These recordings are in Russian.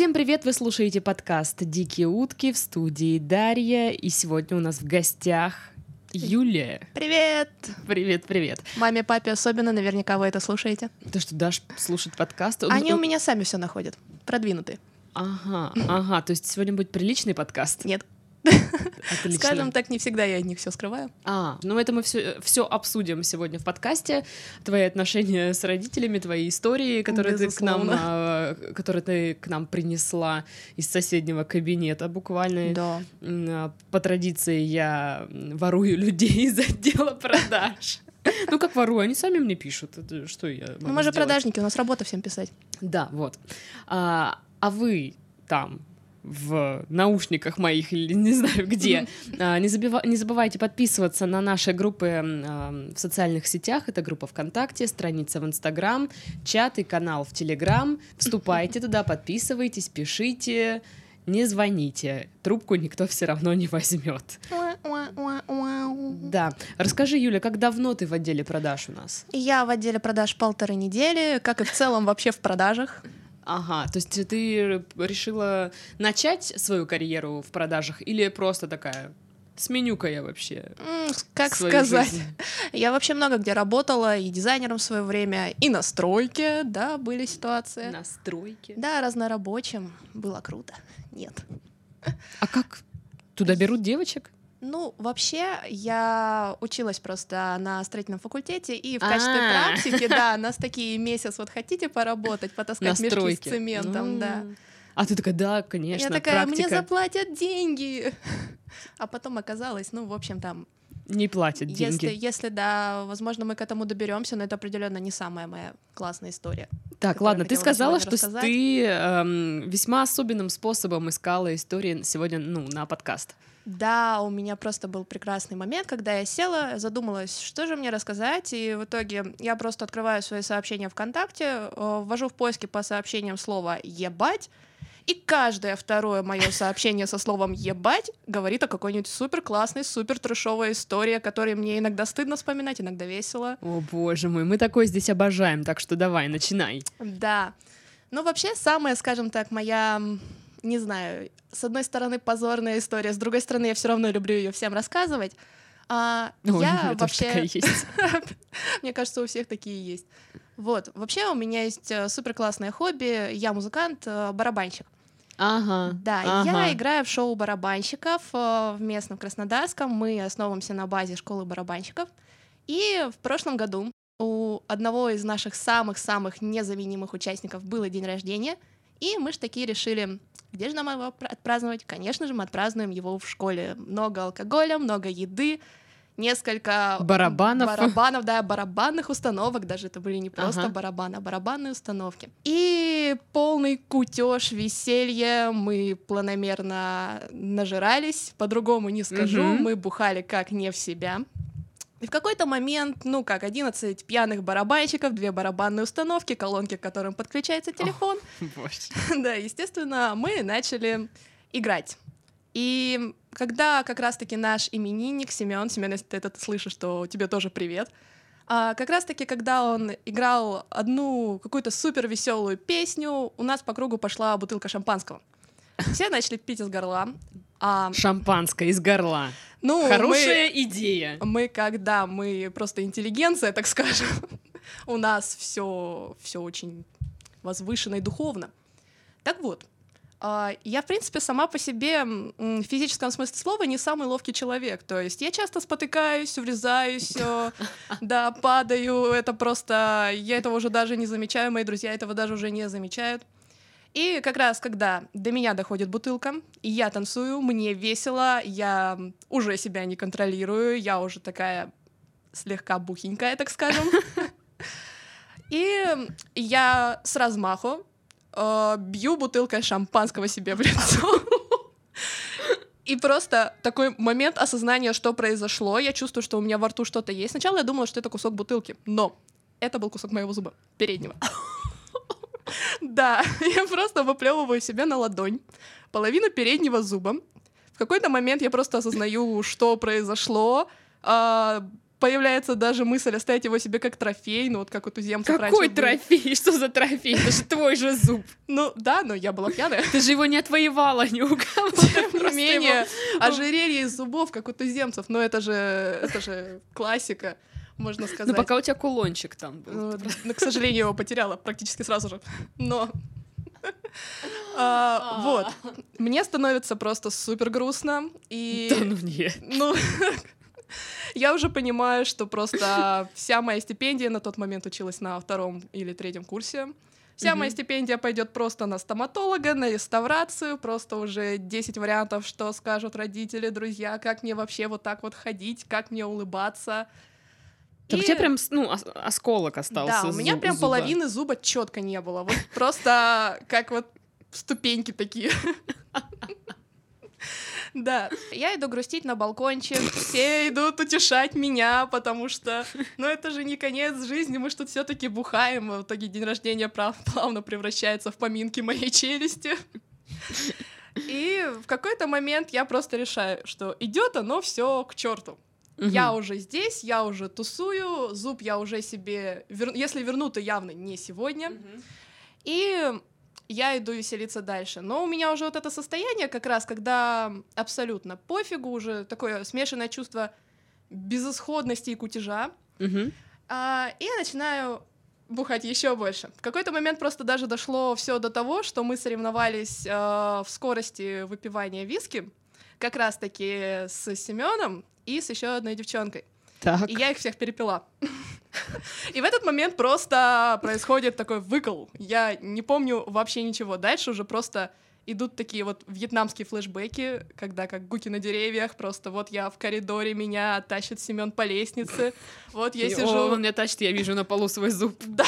Всем привет! Вы слушаете подкаст «Дикие утки» в студии Дарья. И сегодня у нас в гостях Юлия. Привет! Привет, привет. Маме, папе особенно, наверняка вы это слушаете. Ты что, дашь слушать подкаст? Они у меня сами все находят. Продвинутые. Ага, ага. То есть сегодня будет приличный подкаст? Нет. Отлично. Скажем так, не всегда я от них все скрываю. А, ну это мы все, все обсудим сегодня в подкасте. Твои отношения с родителями, твои истории, которые ты к нам, а, которые ты к нам принесла из соседнего кабинета буквально. Да. А, По традиции я ворую людей из отдела продаж. Ну как ворую, они сами мне пишут. Это что я Ну, мы же сделать? продажники, у нас работа всем писать. Да, вот. А, а вы там в наушниках моих или не знаю где. А, Не, забива- не забывайте подписываться на наши группы а, в социальных сетях. Это группа ВКонтакте, страница в Инстаграм, чат и канал в Телеграм. Вступайте туда, подписывайтесь, пишите. Не звоните, трубку никто все равно не возьмет. Да. Расскажи, Юля, как давно ты в отделе продаж у нас? Я в отделе продаж полторы недели, как и в целом вообще в продажах. Ага, то есть ты решила начать свою карьеру в продажах или просто такая сменю-ка я вообще Как сказать? жизнь»? Я вообще много где работала, и дизайнером в свое время, и на стройке, да, были ситуации. на стройке? Да, разнорабочим. Было круто. Нет. А как туда берут девочек? Ну, вообще, я училась просто на строительном факультете, и в качестве А. практики, да, нас такие месяц, вот хотите поработать, потаскать мешки с цементом, да. А ты такая, да, конечно, я такая, мне практика заплатят деньги. А потом оказалось, ну, в общем, там, не платят деньги. если, если, да, возможно, мы к этому доберемся, но это определенно не самая моя классная история. Так, ладно, ты сказала, что рассказать. ты эм, весьма особенным способом искала истории сегодня, ну, на подкаст. Да, у меня просто был прекрасный момент, когда я села, задумалась, что же мне рассказать, и в итоге я просто открываю свои сообщения ВКонтакте, э, ввожу в поиске по сообщениям слово «ебать», и каждое второе мое сообщение со словом «ебать» говорит о какой-нибудь супер классной, супер трешовой истории, о которой мне иногда стыдно вспоминать, иногда весело. О, боже мой, мы такое здесь обожаем, так что давай, начинай. Да. Ну, вообще, самая, скажем так, моя, не знаю, с одной стороны, позорная история, с другой стороны, я все равно люблю ее всем рассказывать. А, Ой, у я вообще, мне кажется, у всех такие есть. Вот, вообще у меня есть супер классное хобби, я музыкант, э, барабанщик. Ага. Да, ага. я играю в шоу барабанщиков э, в местном Краснодарском. Мы основываемся на базе школы барабанщиков. И в прошлом году у одного из наших самых-самых незаменимых участников было день рождения. И мы ж такие решили, где же нам его отпра- отпраздновать? Конечно же, мы отпразднуем его в школе. Много алкоголя, много еды, несколько Барабанов. барабанов, да, барабанных установок, даже это были не просто Ага. барабаны, а барабанные установки. И полный кутеж, веселье, мы планомерно нажирались, по-другому не скажу, Мгм. мы бухали как не в себя. И в какой-то момент, ну как, 11 пьяных барабанщиков, две барабанные установки, колонки, к которым подключается телефон. Боже. Да, естественно, мы начали играть. И когда как раз-таки наш именинник Семен, Семен, если ты это слышишь, то тебе тоже привет. А как раз-таки, когда он играл одну какую-то супер веселую песню, у нас по кругу пошла бутылка шампанского. Все начали пить из горла. А, Шампанское из горла. ну, Хорошая идея. мы, мы когда мы просто интеллигенция, так скажем, у нас все все очень возвышенно и духовно. Так вот, а, я, в принципе, сама по себе в физическом смысле слова не самый ловкий человек. То есть я часто спотыкаюсь, врезаюсь, э, да, падаю. Это просто... Я этого уже даже не замечаю, мои друзья этого даже уже не замечают. И как раз, когда до меня доходит бутылка, и я танцую, мне весело, я уже себя не контролирую, я уже такая слегка бухенькая, так скажем. И я с размаху э, бью бутылкой шампанского себе в лицо. И просто такой момент осознания, что произошло. Я чувствую, что у меня во рту что-то есть. Сначала я думала, что это кусок бутылки, но это был кусок моего зуба переднего. Да, я просто выплевываю себе на ладонь половину переднего зуба. В какой-то момент я просто осознаю, что произошло. А, появляется даже мысль оставить его себе как трофей, ну вот как у туземцев Какой раньше был. трофей? Что за трофей? Это же твой же зуб. Ну да, но я была пьяная. Ты же его не отвоевала ни у кого. Тем не менее, его- ожерелье из зубов, как у туземцев, но это же, это же классика, можно Ну, сказать. пока у тебя кулончик там был. Ну, ну, к сожалению, его потеряла практически сразу же. Но а, вот, мне становится просто супер грустно и Да ну нет. ну я уже понимаю, что просто вся моя стипендия на тот момент училась на втором или третьем курсе. Вся моя Мгм. стипендия пойдет просто на стоматолога, на реставрацию, просто уже 10 вариантов, что скажут родители, друзья, как мне вообще вот так вот ходить, как мне улыбаться. Так у И- тебя прям, ну, ос- осколок остался. да, у меня зуб- прям зуба. половины зуба четко не было. Вот просто как вот ступеньки такие. Да, я иду грустить на балкончик, все идут утешать меня, потому что, ну это же не конец жизни, мы ж тут все таки бухаем, в итоге день рождения прав- плавно превращается в поминки моей челюсти. И в какой-то момент я просто решаю, что идет оно все к черту. Мгм. Я уже здесь, я уже тусую, зуб я уже себе... вер- Если верну, то явно не сегодня. И я иду веселиться дальше. Но у меня уже вот это состояние как раз, когда абсолютно пофигу, уже такое смешанное чувство безысходности и кутежа. Мгм. А, и я начинаю бухать еще больше. В какой-то момент просто даже дошло все до того, что мы соревновались э, в скорости выпивания виски, как раз-таки с Семеном и с еще одной девчонкой. Так. И я их всех перепила. И в этот момент просто происходит такой выкол. Я не помню вообще ничего. Дальше уже просто идут такие вот вьетнамские флешбеки, когда как гуки на деревьях, просто вот я в коридоре, меня тащит Семен по лестнице, вот я сижу... Он меня тащит, я вижу на полу свой зуб. Да.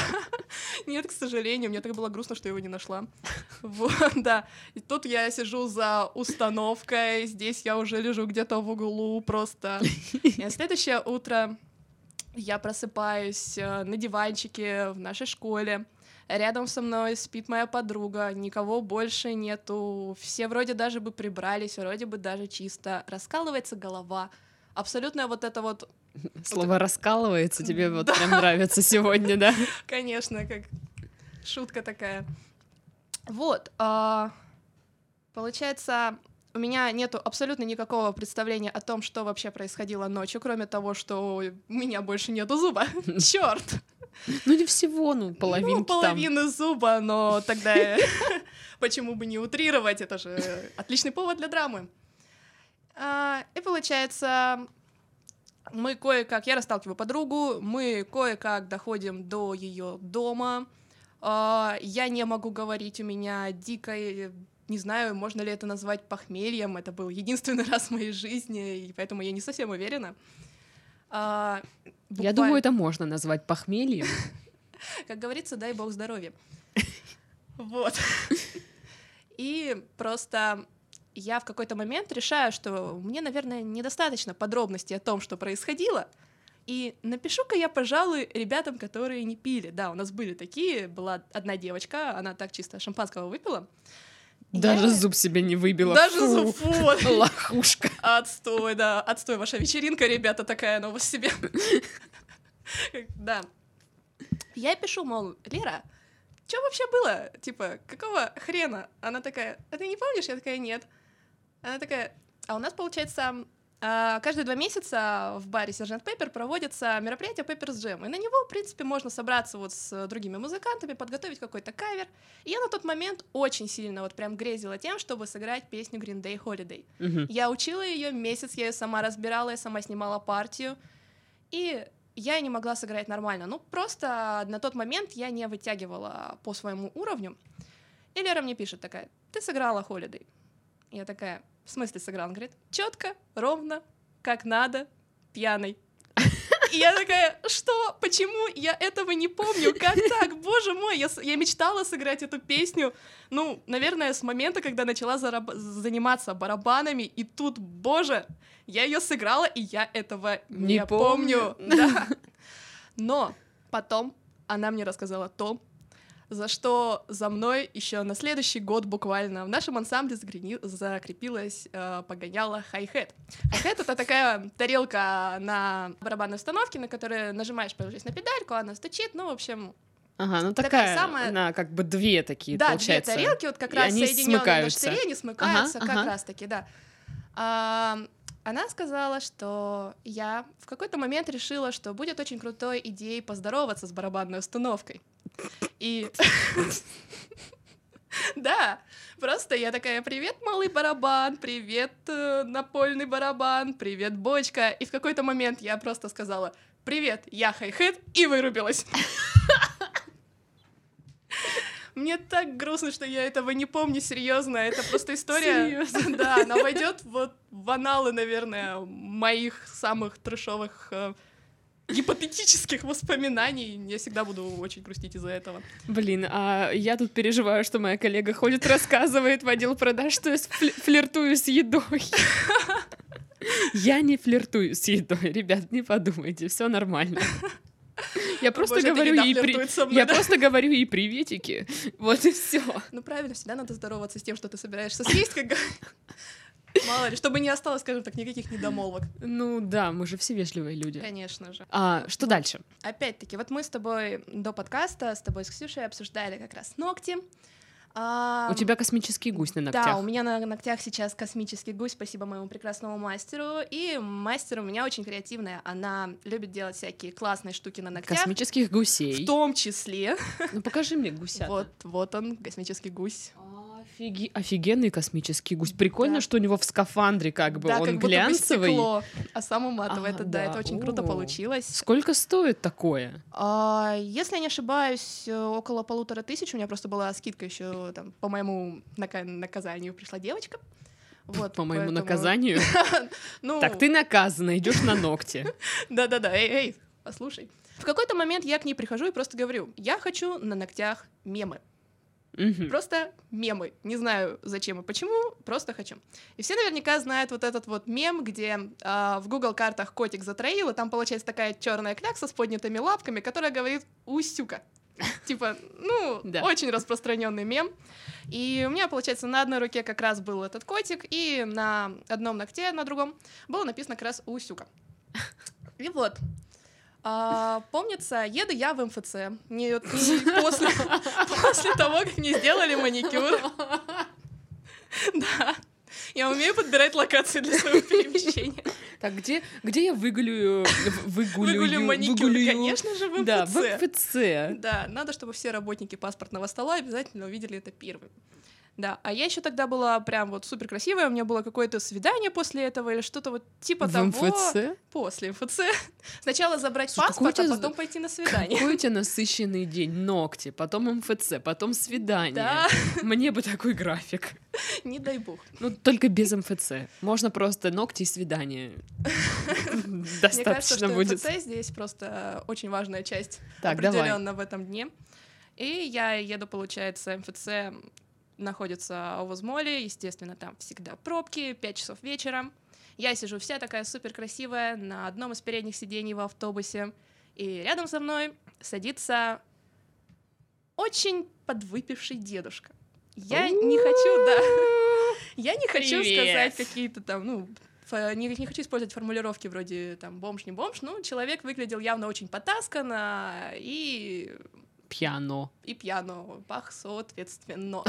Нет, к сожалению, мне так было грустно, что его не нашла. Вот, да. И тут я сижу за установкой, здесь я уже лежу где-то в углу просто. И следующее утро я просыпаюсь э, на диванчике в нашей школе. Рядом со мной спит моя подруга, никого больше нету. Все вроде даже бы прибрались, вроде бы даже чисто. Раскалывается голова. Абсолютно вот это вот Слово раскалывается, тебе вот прям нравится сегодня, да? Конечно, как шутка такая. Вот, а, получается, у меня нету абсолютно никакого представления о том, что вообще происходило ночью, кроме того, что у меня больше нету зуба. Черт! Ну не всего, ну Ну, половинки там. половины зуба, но тогда почему бы не утрировать? Это же отличный повод для драмы. А, И получается, мы кое-как, я расталкиваю подругу, мы кое-как доходим до ее дома. А, Я не могу говорить, у меня дикое, не знаю, можно ли это назвать похмельем. Это был единственный раз в моей жизни, и поэтому я не совсем уверена. А, Я буквально- думаю, это можно назвать похмельем. как говорится, дай бог здоровья. Вот. И просто я в какой-то момент решаю, что мне, наверное, недостаточно подробностей о том, что происходило. И напишу-ка я, пожалуй, ребятам, которые не пили. Да, у нас были такие. Была одна девочка, она так чисто шампанского выпила. Даже Я- зуб себе не выбила. Даже Фу, зуб, вот. Лохушка. Отстой, да, отстой ваша вечеринка, ребята, такая вас себе. Да. Я пишу, мол, Лера, что вообще было? Типа, какого хрена? Она такая, а ты не помнишь? Я такая, нет. Она такая, а у нас, получается, каждые два месяца в баре Сержант Пеппер проводится мероприятие Пепперс Джем. И на него, в принципе, можно собраться вот с другими музыкантами, подготовить какой-то кавер. И я на тот момент очень сильно вот прям грезила тем, чтобы сыграть песню Green Day Holiday. Мгм. Я учила ее месяц, я ее сама разбирала, я сама снимала партию. И я не могла сыграть нормально. Ну, просто на тот момент я не вытягивала по своему уровню. И Лера мне пишет такая, ты сыграла Holiday. Я такая, в смысле сыграла? Он говорит, четко, ровно, как надо, пьяный. И я такая, что? Почему я этого не помню? Как так? Боже мой, я, я мечтала сыграть эту песню, ну, наверное, с момента, когда начала зараб- заниматься барабанами, и тут, боже, я ее сыграла, и я этого не, Не помню. помню. Да. Но потом она мне рассказала то, за что за мной еще на следующий год буквально в нашем ансамбле загрени... закрепилась э, погоняла хай-хет. Хай-хет — это такая тарелка на барабанной установке, на которой нажимаешь, положись на педальку, она стучит, ну, в общем, Ага, ну Такая такая, самая- она как бы две такие, да, получается. две тарелки, вот как И раз они соединенные на штыре, они смыкаются, Ага, как ага. раз таки, да. А, она сказала, что я в какой-то момент решила, что будет очень крутой идеей поздороваться с барабанной установкой. И... Да, просто я такая, привет, малый барабан, привет, э, напольный барабан, привет, бочка. И в какой-то момент я просто сказала, привет, я хай-хет, и вырубилась. Мне так грустно, что я этого не помню, серьезно. Это просто история. Серьёзно? Да, она войдет вот в аналы, наверное, моих самых трешовых э, гипотетических воспоминаний. Я всегда буду очень грустить из-за этого. Блин, а я тут переживаю, что моя коллега ходит, рассказывает в отдел продаж, что я флиртую с едой. Я не флиртую с едой, ребят, не подумайте, все нормально. Я просто Боже, говорю ей при- мной, я да? просто говорю ей приветики, вот и все. Ну правильно, всегда надо здороваться с тем, что ты собираешься съесть, как. Мало ли, чтобы не осталось, скажем так, никаких недомолвок. Ну да, мы же все вежливые люди. Конечно же. А что дальше? Опять-таки, вот мы с тобой до подкаста, с тобой с Ксюшей обсуждали как раз ногти. А, У тебя космический гусь на Да, ногтях. у меня на ногтях сейчас космический гусь, спасибо моему прекрасному мастеру. И мастер у меня очень креативная, она любит делать всякие классные штуки на ногтях. Космических гусей. В том числе. Ну покажи мне гуся. Вот, вот он, космический гусь. Офиге- Офигенный космический гусь. Прикольно, Да. что у него в скафандре как бы да, он как будто глянцевый. стекло, а сам уматывает. А, это, да, да. это очень круто О. получилось. Сколько стоит такое? А, если я не ошибаюсь, э, около полутора тысяч. У меня просто была скидка еще там по моему нака- наказанию пришла девочка. Вот, По моему поэтому- наказанию. Ну, Так ты наказана, идешь на ногти. Да-да-да, эй, эй, послушай. В какой-то момент я к ней прихожу и просто говорю, я хочу на ногтях мемы. Мгм. Просто мемы. Не знаю, зачем и почему, просто хочу. И все наверняка знают вот этот вот мем, где а, в Google картах котик затроил, и там получается такая черная клякса с поднятыми лапками, которая говорит «Усюка». Типа, ну, Да. очень распространенный мем. И у меня, получается, на одной руке как раз был этот котик, и на одном ногте, на другом, было написано как раз «Усюка». И вот, а, помнится, еду я в МФЦ. Не, вот не после, после того, как мне сделали маникюр. Да. Я умею подбирать локации для своего перемещения. Так, где, где я выгулю, выгулю, Выгулю маникюр, выгулю- конечно же, в МФЦ. Да, в МФЦ. Да, надо, чтобы все работники паспортного стола обязательно увидели это первым. Да, а я еще тогда была прям вот супер красивая, у меня было какое-то свидание после этого или что-то вот типа В того. МФЦ? После МФЦ. Сначала забрать Слушай, паспорт, а тебя потом пойти на свидание. Какой у тебя насыщенный день? Ногти, потом МФЦ, потом свидание. Да, Мне бы такой график. не дай бог. Ну, только без МФЦ. Можно просто ногти и свидание. Мне кажется, Достаточно что будет. МФЦ здесь просто очень важная часть Так, давай. определенно в этом дне. И я еду, получается, МФЦ находится в Возмоле, естественно, там всегда пробки, 5 часов вечера. Я сижу вся такая супер красивая на одном из передних сидений в автобусе, и рядом со мной садится очень подвыпивший дедушка. Я не хочу, да, я не хочу сказать какие-то там, ну, не, не хочу использовать формулировки вроде там бомж, не бомж, но человек выглядел явно очень потасканно и Пьяно. и пьяно, пах соответственно.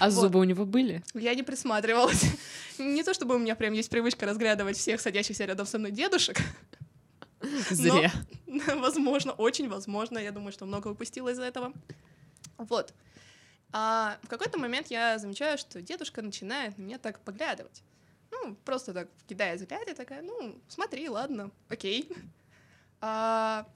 А зубы у него были? Я не присматривалась. Не то чтобы у меня прям есть привычка разглядывать всех садящихся рядом со мной дедушек. Зря. Возможно, очень возможно. Я думаю, что много упустила из-за этого. Вот. А в какой-то момент я замечаю, что дедушка начинает на меня так поглядывать. Ну, просто так кидая взгляд, и такая, ну, смотри, ладно, окей. А,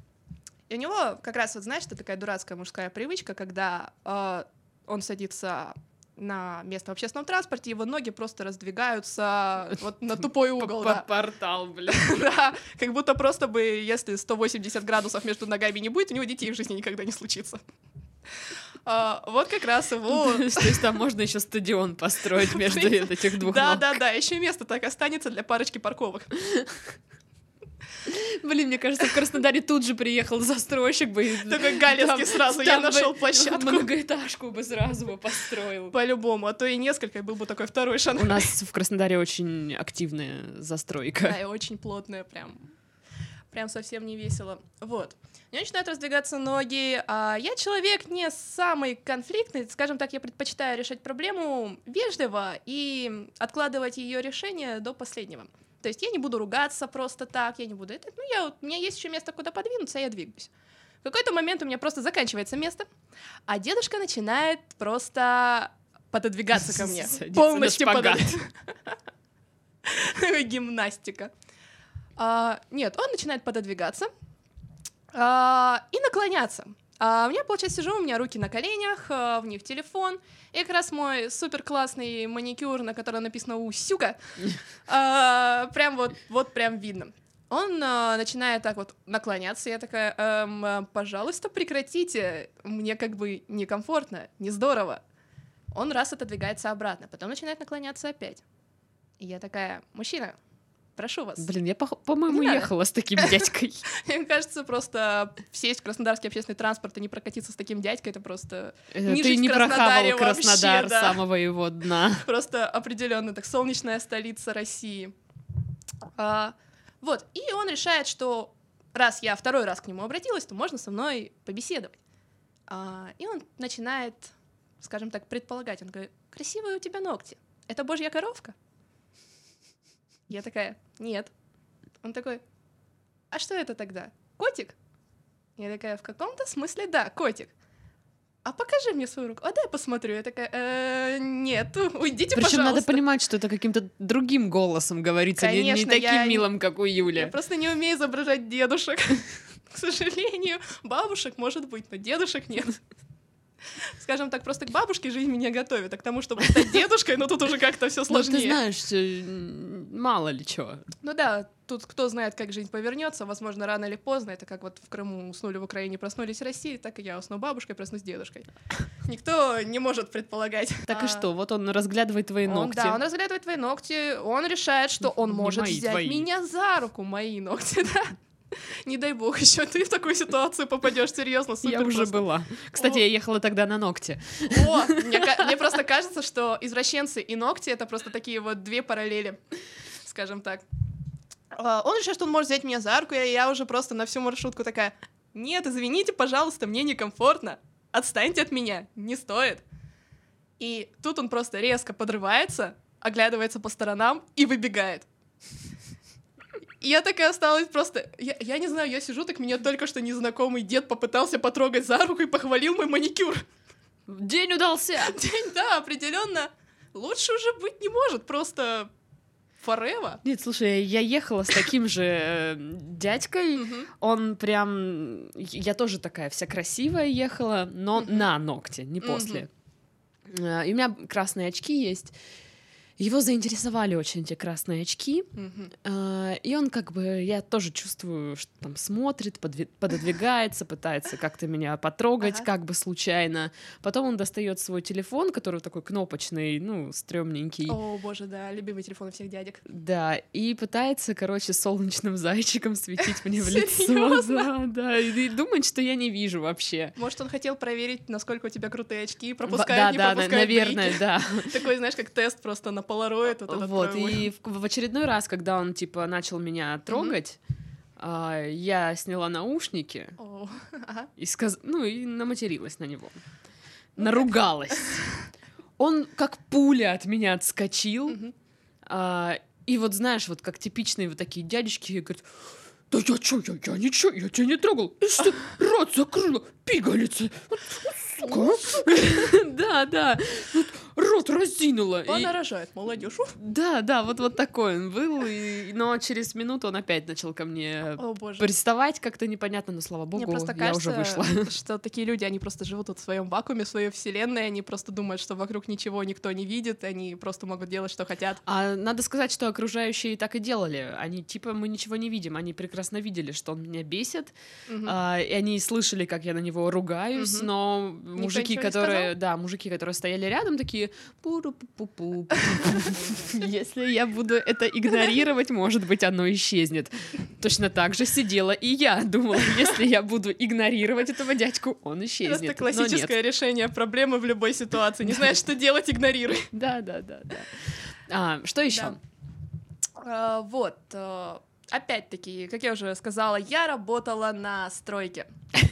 и у него как раз, вот знаешь, это такая дурацкая мужская привычка, когда а, он садится на место в общественном транспорте, его ноги просто раздвигаются вот на тупой угол. да. Портал, блин. Да, как будто просто бы, если 180 градусов между ногами не будет, у него детей в жизни никогда не случится. А, вот как раз его... То есть там можно еще стадион построить между этих двух Да, да, да, еще место так останется для парочки парковок. Блин, мне кажется, в Краснодаре тут же приехал застройщик бы. Такой Галинский там- сразу, я нашел площадку. Многоэтажку бы сразу бы построил. По-любому, а то и несколько, и был бы такой второй шанс. У нас в Краснодаре очень активная застройка. Да, и очень плотная, прям. Прям совсем не весело. Вот. У меня начинают раздвигаться ноги. А я человек не самый конфликтный. Скажем так, я предпочитаю решать проблему вежливо и откладывать ее решение до последнего. То есть я не буду ругаться просто так, я не буду это. Ну, я, у меня есть еще место, куда подвинуться, а я двигаюсь. В какой-то момент у меня просто заканчивается место, а дедушка начинает просто пододвигаться ко мне. Садится Полностью пододвигаться. Гимнастика. А, нет, он начинает пододвигаться а, и наклоняться. А у меня, получается, сижу, у меня руки на коленях, а, в них телефон, и как раз мой супер классный маникюр, на котором написано «Усюка», а, прям вот, вот прям видно. Он а, начинает так вот наклоняться, я такая, «Эм, пожалуйста, прекратите, мне как бы некомфортно, не здорово. Он раз отодвигается обратно, потом начинает наклоняться опять. И я такая, мужчина, прошу вас. Блин, я, по-моему, ехала с таким дядькой. Мне кажется, просто сесть в краснодарский общественный транспорт и не прокатиться с таким дядькой, это просто, Э, Не Ты не прохавал Краснодар самого его дна. просто определенно так солнечная столица России. А, вот, и он решает, что раз я второй раз к нему обратилась, то можно со мной побеседовать. А, и он начинает, скажем так, предполагать. Он говорит, красивые у тебя ногти. Это божья коровка? Я такая, нет. Он такой, а что это тогда? Котик? Я такая, в каком-то смысле да, котик. А покажи мне свою руку. А дай я посмотрю. Я такая, «Э, нет, уйдите, Причем пожалуйста. надо понимать, что это каким-то другим голосом говорится, не- не, Конечно, таким я не- милым, как у Я Юли. просто не умею изображать дедушек. К сожалению, бабушек может быть, но дедушек нет. Скажем так, просто к бабушке жизнь меня готовит, а к тому, чтобы стать дедушкой, ну тут уже как-то все Ну, ты сложнее. знаешь, э, мало ли чего. Ну да, тут кто знает, как жизнь повернется, возможно, рано или поздно. Это как вот в Крыму уснули в Украине, проснулись в России, так и я усну бабушкой, проснусь дедушкой. Никто не может предполагать. Так и А, что, вот он разглядывает твои Он, ногти. да, он разглядывает твои ногти, он решает, что он Не может мои, взять твои. меня за руку, мои ногти, да. Не дай бог, еще ты в такую ситуацию попадешь, серьезно, супер Я уже просто. была. Кстати, О. я ехала тогда на ногти. О, мне, мне просто кажется, что извращенцы и ногти это просто такие вот две параллели, скажем так. А, Он решает, что он может взять меня за руку, и я уже просто на всю маршрутку такая, нет, извините, пожалуйста, мне некомфортно, отстаньте от меня, не стоит. И тут он просто резко подрывается, оглядывается по сторонам и выбегает. И я такая осталась просто... Я, я не знаю, я сижу, так меня только что незнакомый дед попытался потрогать за руку и похвалил мой маникюр. День удался! День, да, определенно. Лучше уже быть не может, просто forever. Нет, слушай, я ехала с таким же э, дядькой. Мгм. Он прям... Я тоже такая вся красивая ехала, но Мгм. на ногте, не после. Э, И у меня красные очки есть. Его заинтересовали очень эти красные очки. А, И он как бы, я тоже чувствую, что там смотрит, подви- пододвигается, пытается как-то меня потрогать, Ага. как бы случайно. Потом он достает свой телефон, который такой кнопочный, ну, стрёмненький. О, боже, да, любимый телефон всех дядек. Да, и пытается, короче, солнечным зайчиком светить мне в лицо. Да, да, и думает, что я не вижу вообще. Может, он хотел проверить, насколько у тебя крутые очки, пропускают, Да, не да, на- пропускают наверное, да. Такой, знаешь, как тест просто на полароид. Вот, этот Вот, и в, в очередной раз, когда он, типа, начал меня трогать, а, я сняла наушники ага. и сказ... ну, и наматерилась на него. Ну, Наругалась. Он как пуля от меня отскочил, Мгм. а, и вот, знаешь, вот как типичные вот такие дядечки говорят, да я чё, я, я ничего, я тебя не трогал. И что, рот закрыла, пигалица. Сука. Да, да. Рот разинула. И- Она рожает, молодежь. Да, да, вот, вот такой он был, и, но через минуту он опять начал ко мне О, боже. приставать как-то непонятно, но слава Мне богу, просто я уже вышла. что такие люди, они просто живут вот в своем вакууме, в своей вселенной, они просто думают, что вокруг ничего никто не видит, они просто могут делать, что хотят. А надо сказать, что окружающие так и делали. Они типа мы ничего не видим, они прекрасно видели, что он меня бесит, Мгм. а, и они слышали, как я на него ругаюсь, Мгм. но мужики, которые, да, мужики, которые стояли рядом, такие, такие. Если я буду это игнорировать, может быть, оно исчезнет. Точно так же сидела и я. Думала, если я буду игнорировать этого дядьку, он исчезнет. Это классическое решение проблемы в любой ситуации. Не знаешь, что делать, игнорируй. Да, да, да, да. А, что еще? Да. А, вот. а, Опять-таки, как я уже сказала, я работала на стройке.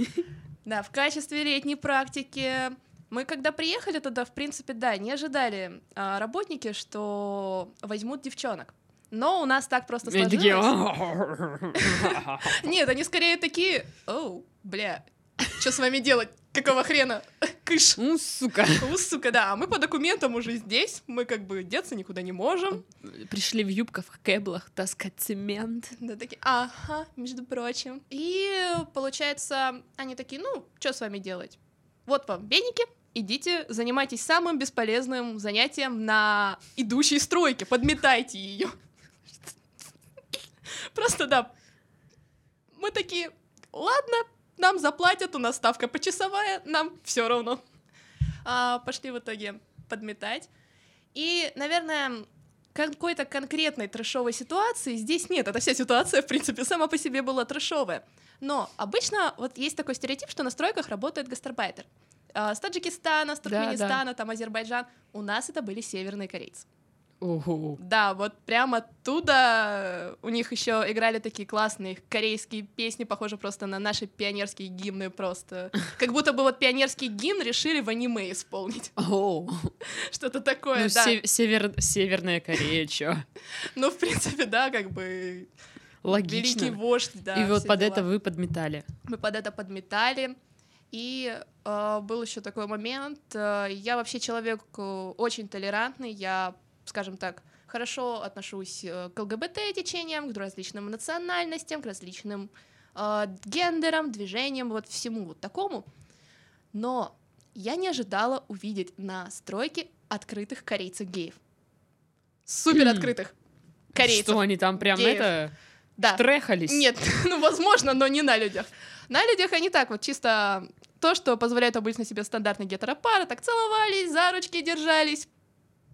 Да, в качестве летней практики. Мы когда приехали туда, в принципе, да, не ожидали а, работники, что возьмут девчонок. Но у нас так просто сложилось. Нет, они скорее такие, оу, бля, что с вами делать? Какого хрена? Кыш. Ну, сука. У, сука, да, а мы по документам уже здесь, мы как бы деться никуда не можем. Пришли в юбках, в кэблах таскать цемент. Да, такие, ага, между прочим. И получается, они такие, ну, что с вами делать? Вот вам веники, идите, занимайтесь самым бесполезным занятием на идущей стройке, подметайте ее. Просто да. Мы такие, ладно, нам заплатят, у нас ставка почасовая, нам все равно. А, пошли в итоге подметать. И, наверное, какой-то конкретной трэшовой ситуации здесь нет. Эта вся ситуация, в принципе, сама по себе была трэшовая. Но обычно вот есть такой стереотип, что на стройках работает гастарбайтер. А, С Таджикистана, с Да, Туркменистана, там Азербайджан. У нас это были северные корейцы. Ого. Да, вот прям оттуда у них еще играли такие классные корейские песни, похожи просто на наши пионерские гимны просто. Как будто бы вот пионерский гимн решили в аниме исполнить. О, Что-то такое, ну, да. се- север, Северная Корея, чё? Ну, в принципе, да, как бы великий Логично. вождь, да. И вот под дела. это вы подметали. Мы под это подметали. И э, был еще такой момент. э, я вообще человек э, очень толерантный. Я, скажем так, хорошо отношусь э, к ЛГБТ-течениям, к различным национальностям, к различным э, гендерам, движениям, вот всему вот такому. Но я не ожидала увидеть на стройке открытых корейцев-геев. Супер открытых корейцев. Что они там прям геев. это Да. трехались? Нет, ну, возможно, но не на людях. На людях они так вот чисто то, что позволяет обычно себе стандартные гетеропары, так целовались, за ручки держались,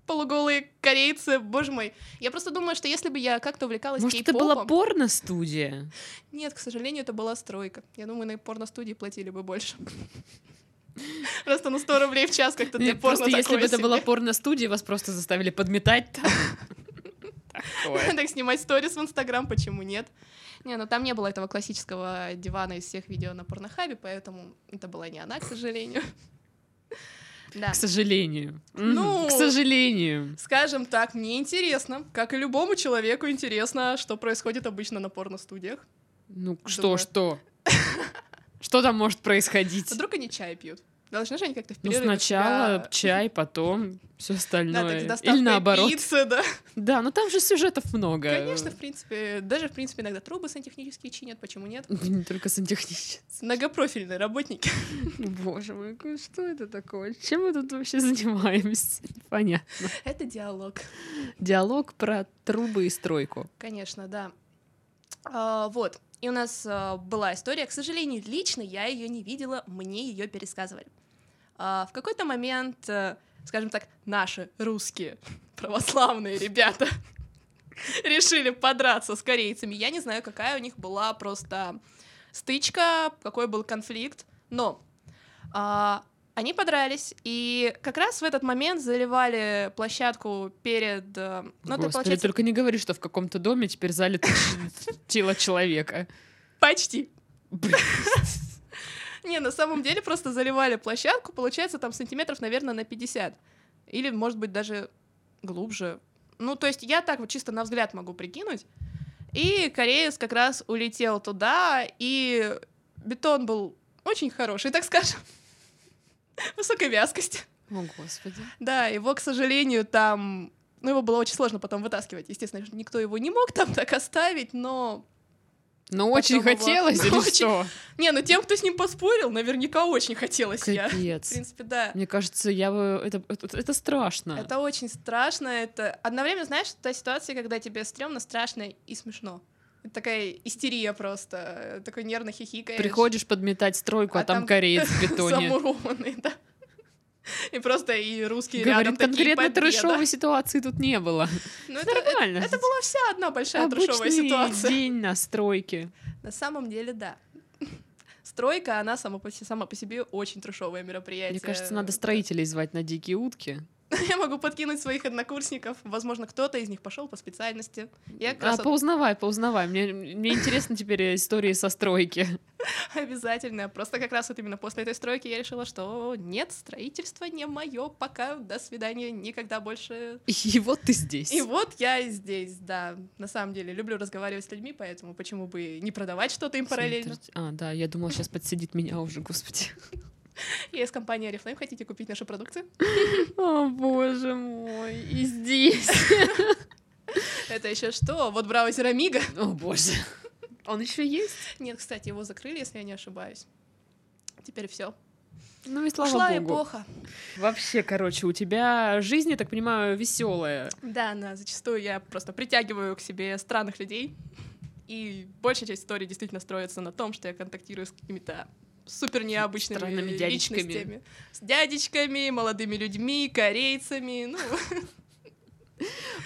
полуголые корейцы, боже мой. Я просто думаю, что если бы я как-то увлекалась Может, это была порно-студия? Нет, к сожалению, это была стройка. Я думаю, на порностудии платили бы больше. Просто на 100 рублей в час как-то для Нет, Просто порно если бы это была порно-студия, вас просто заставили подметать. Так снимать сторис в Инстаграм, почему нет? Не, ну там не было этого классического дивана из всех видео на порнохабе, поэтому это была не она, к сожалению. Да. К сожалению. Ну, К сожалению. Скажем так, мне интересно, как и любому человеку интересно, что происходит обычно на порностудиях. Ну, что, Думаю. что? Что там может происходить? Вдруг они чай пьют? Должны же они как-то в Ну, сначала себя- чай, потом все Да, остальное. доставка Или наоборот. пиццы, да. Да, но там же сюжетов много. Конечно, в принципе, даже, в принципе, иногда трубы сантехнические чинят, почему нет? Не только сантехнические. Многопрофильные работники. Боже мой, что это такое? Чем мы тут вообще занимаемся? Понятно. Это диалог. Диалог про трубы и стройку. Конечно, да. А, вот. И у нас а, была история. К сожалению, лично я ее не видела, мне ее пересказывали. А, в какой-то момент, э, скажем так, наши русские православные ребята решили подраться с корейцами. Я не знаю, какая у них была просто стычка, какой был конфликт, но а, они подрались, и как раз в этот момент заливали площадку перед... э, Ну, Господи, получается только не говори, что в каком-то доме теперь залито тело человека. почти. Не, на самом деле просто заливали площадку, получается, там сантиметров, наверное, на 50. Или, может быть, даже глубже. Ну, то есть я так вот чисто на взгляд могу прикинуть. И кореец как раз улетел туда, и бетон был очень хороший, так скажем. Высокой вязкости. О, господи. Да, его, к сожалению, там... Ну, его было очень сложно потом вытаскивать. Естественно, никто его не мог там так оставить, но Но очень его- хотелось или Очень. что? Не, ну тем, кто с ним поспорил, наверняка очень хотелось я. В Капец. принципе, да. Мне кажется, я бы... Это, это, это страшно. Это очень страшно. Это одновременно, знаешь, та ситуация, когда тебе стрёмно, страшно и смешно. Такая истерия просто, такой нервно хихикаешь. Приходишь подметать стройку, а, А там, там кореец в бетоне. Замурованный, да. И просто и русские Говорит, рядом такие конкретно победа. трэшовой ситуации тут не было. Ну, это, Нормально. это, это была вся одна большая трешовая Обычный ситуация. день на стройке. На самом деле, да. Стройка, она сама по, сама по себе очень трешовое мероприятие. Мне кажется, надо строителей звать на дикие утки. Я могу подкинуть своих однокурсников. Возможно, кто-то из них пошел по специальности. Я А, раз вот поузнавай, поузнавай. Мне, мне интересно теперь истории со стройки. обязательно. Просто как раз вот именно после этой стройки я решила, что нет, строительство не мое, пока, до свидания, никогда больше. И вот ты здесь. И вот я здесь, да. На самом деле, люблю разговаривать с людьми, поэтому почему бы не продавать что-то им параллельно. А, да, я думала, сейчас подсидит меня уже, господи. Есть компания Oriflame, хотите купить нашу продукцию? О, боже мой, и здесь. Это еще что? Вот браузер Amiga. О, боже. Он еще есть? Нет, кстати, его закрыли, если я не ошибаюсь. Теперь все. Ну и слава Ушла богу. эпоха. Вообще, короче, у тебя жизнь, я так понимаю, веселая. Да, да, зачастую я просто притягиваю к себе странных людей. И большая часть истории действительно строится на том, что я контактирую с какими-то супер необычными Странными дядечками. личностями. С дядечками, молодыми людьми, корейцами. Ну,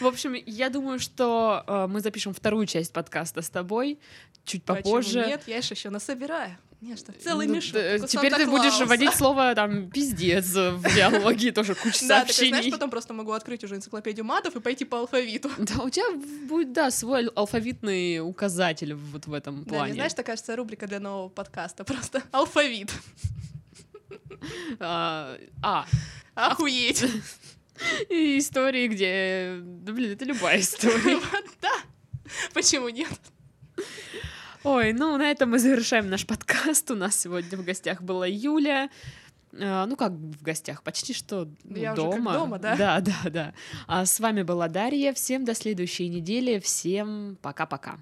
В общем, я думаю, что э, мы запишем вторую часть подкаста с тобой чуть почему попозже. нет, я ж еще насобираю. Не, что, целый Ну, мешок. д- как у Теперь ты будешь вводить слово там пиздец в диалоге, тоже куча Да, и знаешь, сообщений. потом просто могу открыть уже энциклопедию матов и пойти по алфавиту. Да, у тебя будет, да, свой ал- алфавитный указатель вот в этом Да, плане. мне, знаешь, такая кажется рубрика для нового подкаста. Просто алфавит. а, а, Охуеть. истории, где... Да, блин, это любая история. Да. Почему нет? Ой, ну на этом мы завершаем наш подкаст. У нас сегодня в гостях была Юля. А, ну как в гостях, почти что ну, Я уже как дома. дома, да? Да, да, да. А с вами была Дарья. Всем до следующей недели. Всем пока-пока.